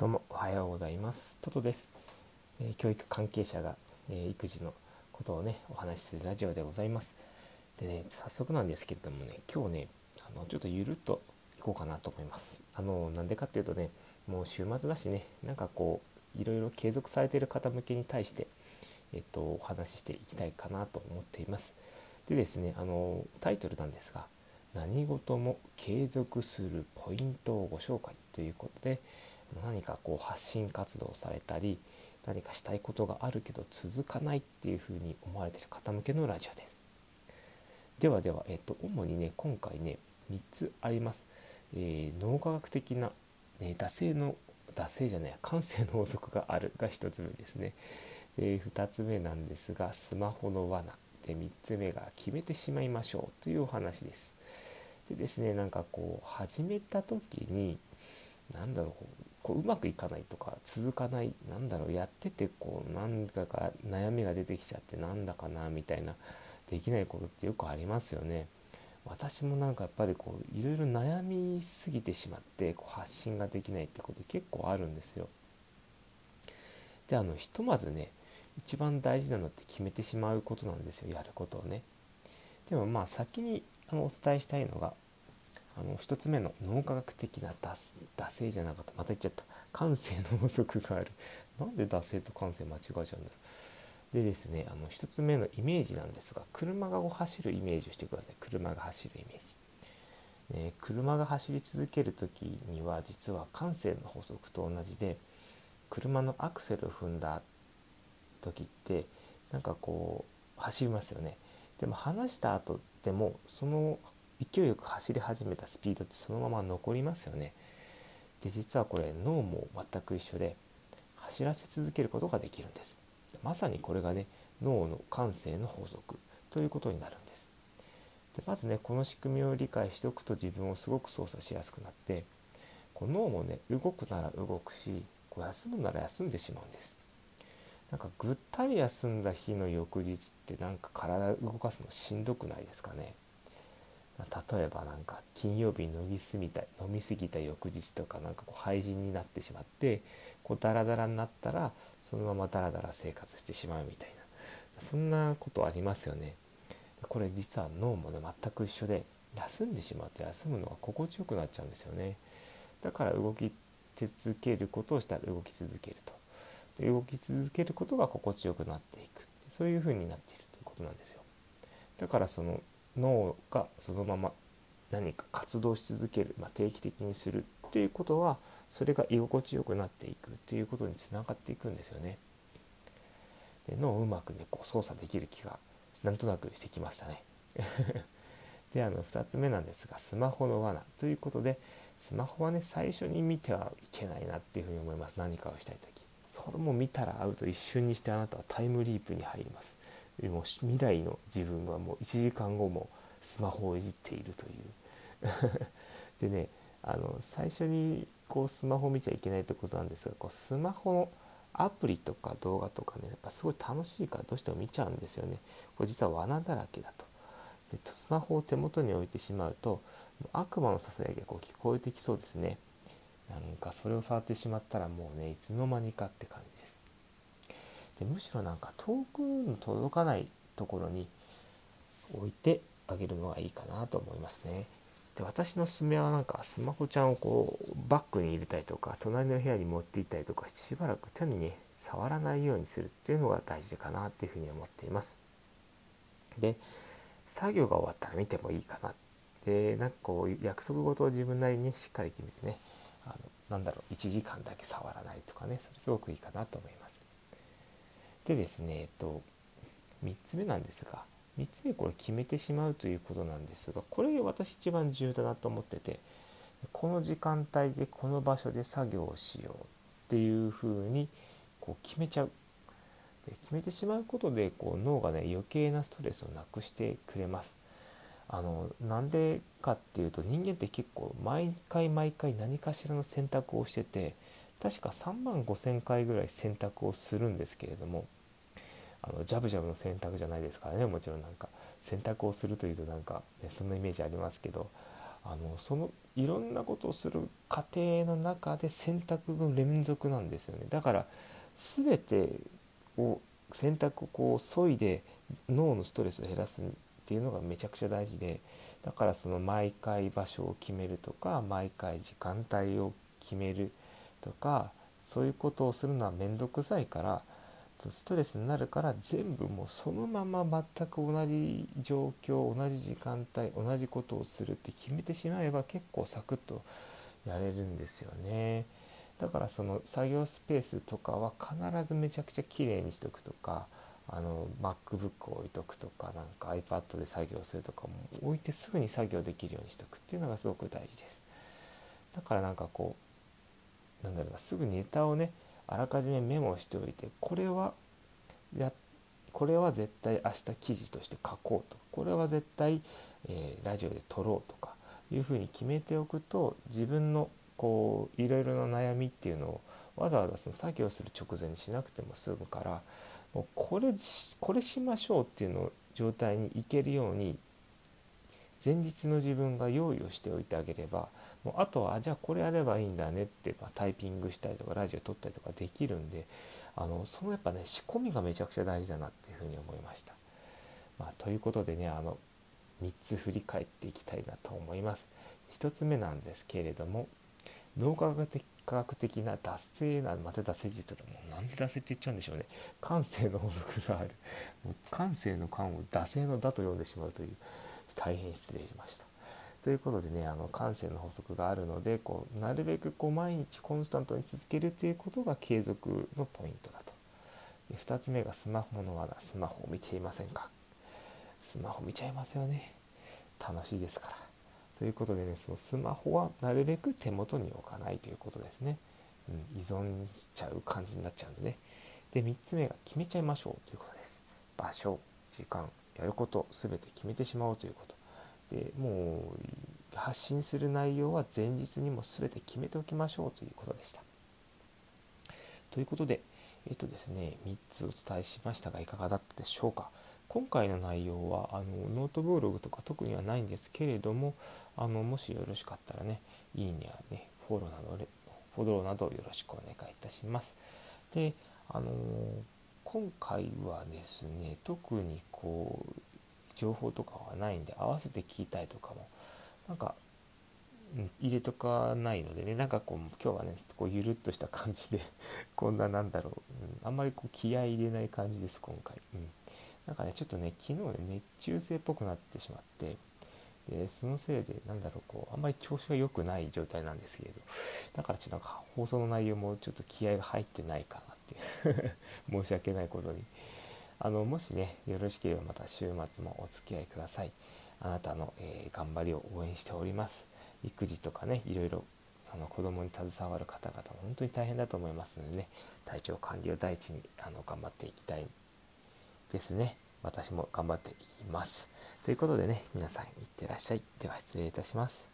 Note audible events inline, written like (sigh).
どうもおはようございます。トトです、えー、教育関係者が、えー、育児のことをねお話しするラジオでございます。でね早速なんですけれどもね今日ねあのちょっとゆるっといこうかなと思います。あのなんでかっていうとねもう週末だしねなんかこういろいろ継続されている方向けに対してえっとお話ししていきたいかなと思っています。でですねあのタイトルなんですが何事も継続するポイントをご紹介ということで何かこう発信活動されたり何かしたいことがあるけど続かないっていうふうに思われてる方向けのラジオです。ではでは、えっと、主にね今回ね3つあります。えー、脳科学的な、ね、惰性の惰性じゃない感性の法則があるが1つ目ですね。で2つ目なんですがスマホの罠で3つ目が決めてしまいましょうというお話です。でですねなんかこう始めた時に何だろうこううまくいかないとか続かないなんだろうやっててこうなんだか悩みが出てきちゃってなんだかなみたいなできないことってよくありますよね。私もなんかやっぱりこういろいろ悩みすぎてしまってこう発信ができないってこと結構あるんですよ。であのひとまずね一番大事なのって決めてしまうことなんですよやることをね。でもまあ先にあのお伝えしたいのがあの1つ目の脳科学的な惰性じゃなかった。また言っちゃった。感性の法則がある。(laughs) なんで惰性と感性間違えちゃうんだろう。でですねあの1つ目のイメージなんですが車が走るイメージをしてください。車が走るイメージ、ね、車が走り続ける時には実は感性の法則と同じで車のアクセルを踏んだ時ってなんかこう走りますよね。でも離した後でもその勢いよく走り始めたスピードってそのまま残りますよね。で実はこれ脳も全く一緒で走らせ続けることができるんです。まさにこれがね脳の感性の法則ということになるんです。でまずねこの仕組みを理解しておくと自分をすごく操作しやすくなってこう脳もね動くなら動くしこう休むなら休んでしまうんです。なんかぐったり休んだ日の翌日ってなんか体動かすのしんどくないですかね。例えばなんか金曜日に飲みすぎた飲み過ぎた翌日とかなんかこう廃人になってしまってこうダラダラになったらそのままダラダラ生活してしまうみたいなそんなことありますよね。これ実は脳もね全く一緒で休んでしまって休むのが心地よくなっちゃうんですよね。だから動き続けることをしたら動き続けると。で動き続けることが心地よくなっていくそういうふうになっているということなんですよ。だからその脳がそのまま何か活動し続ける、まあ、定期的にするっていうことはそれが居心地よくなっていくっていうことにつながっていくんですよね。で脳をうまくねこう操作できる気がなんとなくしてきましたね。(laughs) であの2つ目なんですがスマホの罠ということでスマホはね最初に見てはいけないなっていうふうに思います何かをしたい時それも見たらアウト一瞬にしてあなたはタイムリープに入りますもう未来の自分はもう1時間後もスマホをいじっているという (laughs) でねあの最初にこうスマホを見ちゃいけないってことなんですがこうスマホのアプリとか動画とかねやっぱすごい楽しいからどうしても見ちゃうんですよね。これ実は罠だらけだと。でスマホを手元に置いてしまうと悪魔のささやきがこう聞こえてきそうですね。なんかそれを触ってしまったらもうねいつの間にかって感じですでむしろなんか遠くの届かないところに置いてあげるのがいいかなと思いますね。で私のすめはなんかスマホちゃんをこうバッグに入れたりとか隣の部屋に持って行ったりとかしばらく手にね触らないようにするっていうのが大事かなっていうふうに思っています。で作業が終わったら見てもいいかなでなんかこう約束事を自分なりに、しっかり決めてねあのなんだろう1時間だけ触らないとかねそれすごくいいかなと思います。でですね、えっと、3つ目なんですが3つ目これ決めてしまうということなんですがこれ私一番重要だなと思っててこの時間帯でこの場所で作業をしようっていうふうにこう決めちゃう。で決めてしまうことでこう脳がね余計なストレスをなくしてくれます。あのなんでかっていうと人間って結構毎回毎回何かしらの選択をしてて確か3万5,000回ぐらい選択をするんですけれどもあのジャブジャブの選択じゃないですからねもちろんなんか選択をするというとなんか、ね、そんなイメージありますけどあのそのいろんなことをする過程の中で選択の連続なんですよね。だから全てを選択をこう削いで脳のストレスを減らすっていうのがめちゃくちゃ大事でだからその毎回場所を決めるとか毎回時間帯を決めるとかそういうことをするのは面倒くさいからストレスになるから全部もうそのまま全く同じ状況同じ時間帯同じことをするって決めてしまえば結構サクッとやれるんですよね。だからその作業スペースとかは必ずめちゃくちゃ綺麗にしておくとかあの MacBook を置いとくとかなんか iPad で作業するとかも置いてすぐに作業できるようにしておくっていうのがすごく大事です。だからなんかこうなんだろうなすぐネタをねあらかじめメモしておいてこれはやこれは絶対明日記事として書こうとこれは絶対、えー、ラジオで撮ろうとかいうふうに決めておくと自分のこういろいろな悩みっていうのをわざわざその作業する直前にしなくても済むからもうこれこれしましょうっていうの状態にいけるように前日の自分が用意をしておいてあげればもうあとはじゃあこれやればいいんだねって、まあ、タイピングしたりとかラジオ撮ったりとかできるんであのそのやっぱね仕込みがめちゃくちゃ大事だなっていうふうに思いました。まあ、ということでねあの3つ振り返っていきたいなと思います。1つ目なんですけれども脳科学的科学的な脱性なまた脱性術だもうなんで脱性って言っちゃうんでしょうね感性の法則がある感性の感を惰性のだと読んでしまうという大変失礼しましたということでねあの感性の法則があるのでこうなるべくこう毎日コンスタントに続けるということが継続のポイントだと。で2つ目がスマホの罠。スマホを見ていませんか？スマホ見ちゃいますよね。楽しいですから。ということでねそのスマホはなるべく手元に置かないということですね、うん、依存しちゃう感じになっちゃうんでね。で3つ目が決めちゃいましょうということです。場所時間やること全て決めてしまおうということ。でもう発信する内容は前日にも全て決めておきましょうということでした。ということで、えっとですね、3つお伝えしましたがいかがだったでしょうか。今回の内容はあのノートブログとか特にはないんですけれどもあのもしよろしかったらねいいねやねフォローなどフォローなどよろしくお願いいたします。であの今回はですね特にこう情報とかはないんで合わせて聞きたいとかもなんか、うん、入れとかないのでねなんかこう今日はねこうゆるっとした感じで (laughs) こんななんだろう、うん、あんまりこう気合い入れない感じです今回、うん、なんかねちょっとね昨日ね熱中症っぽくなってしまってでそのせいでなんだろうこうあんまり調子が良くない状態なんですけれどだからちょっとなんか放送の内容もちょっと気合が入ってないかなっていう (laughs) 申し訳ないことに。あのもしねよろしければまた週末もお付き合いください。あなたの、えー、頑張りを応援しております。育児とかねいろいろあの子供に携わる方々も本当に大変だと思いますのでね体調管理を第一にあの頑張っていきたいですね。私も頑張っていきます。ということでね皆さんいってらっしゃい。では失礼いたします。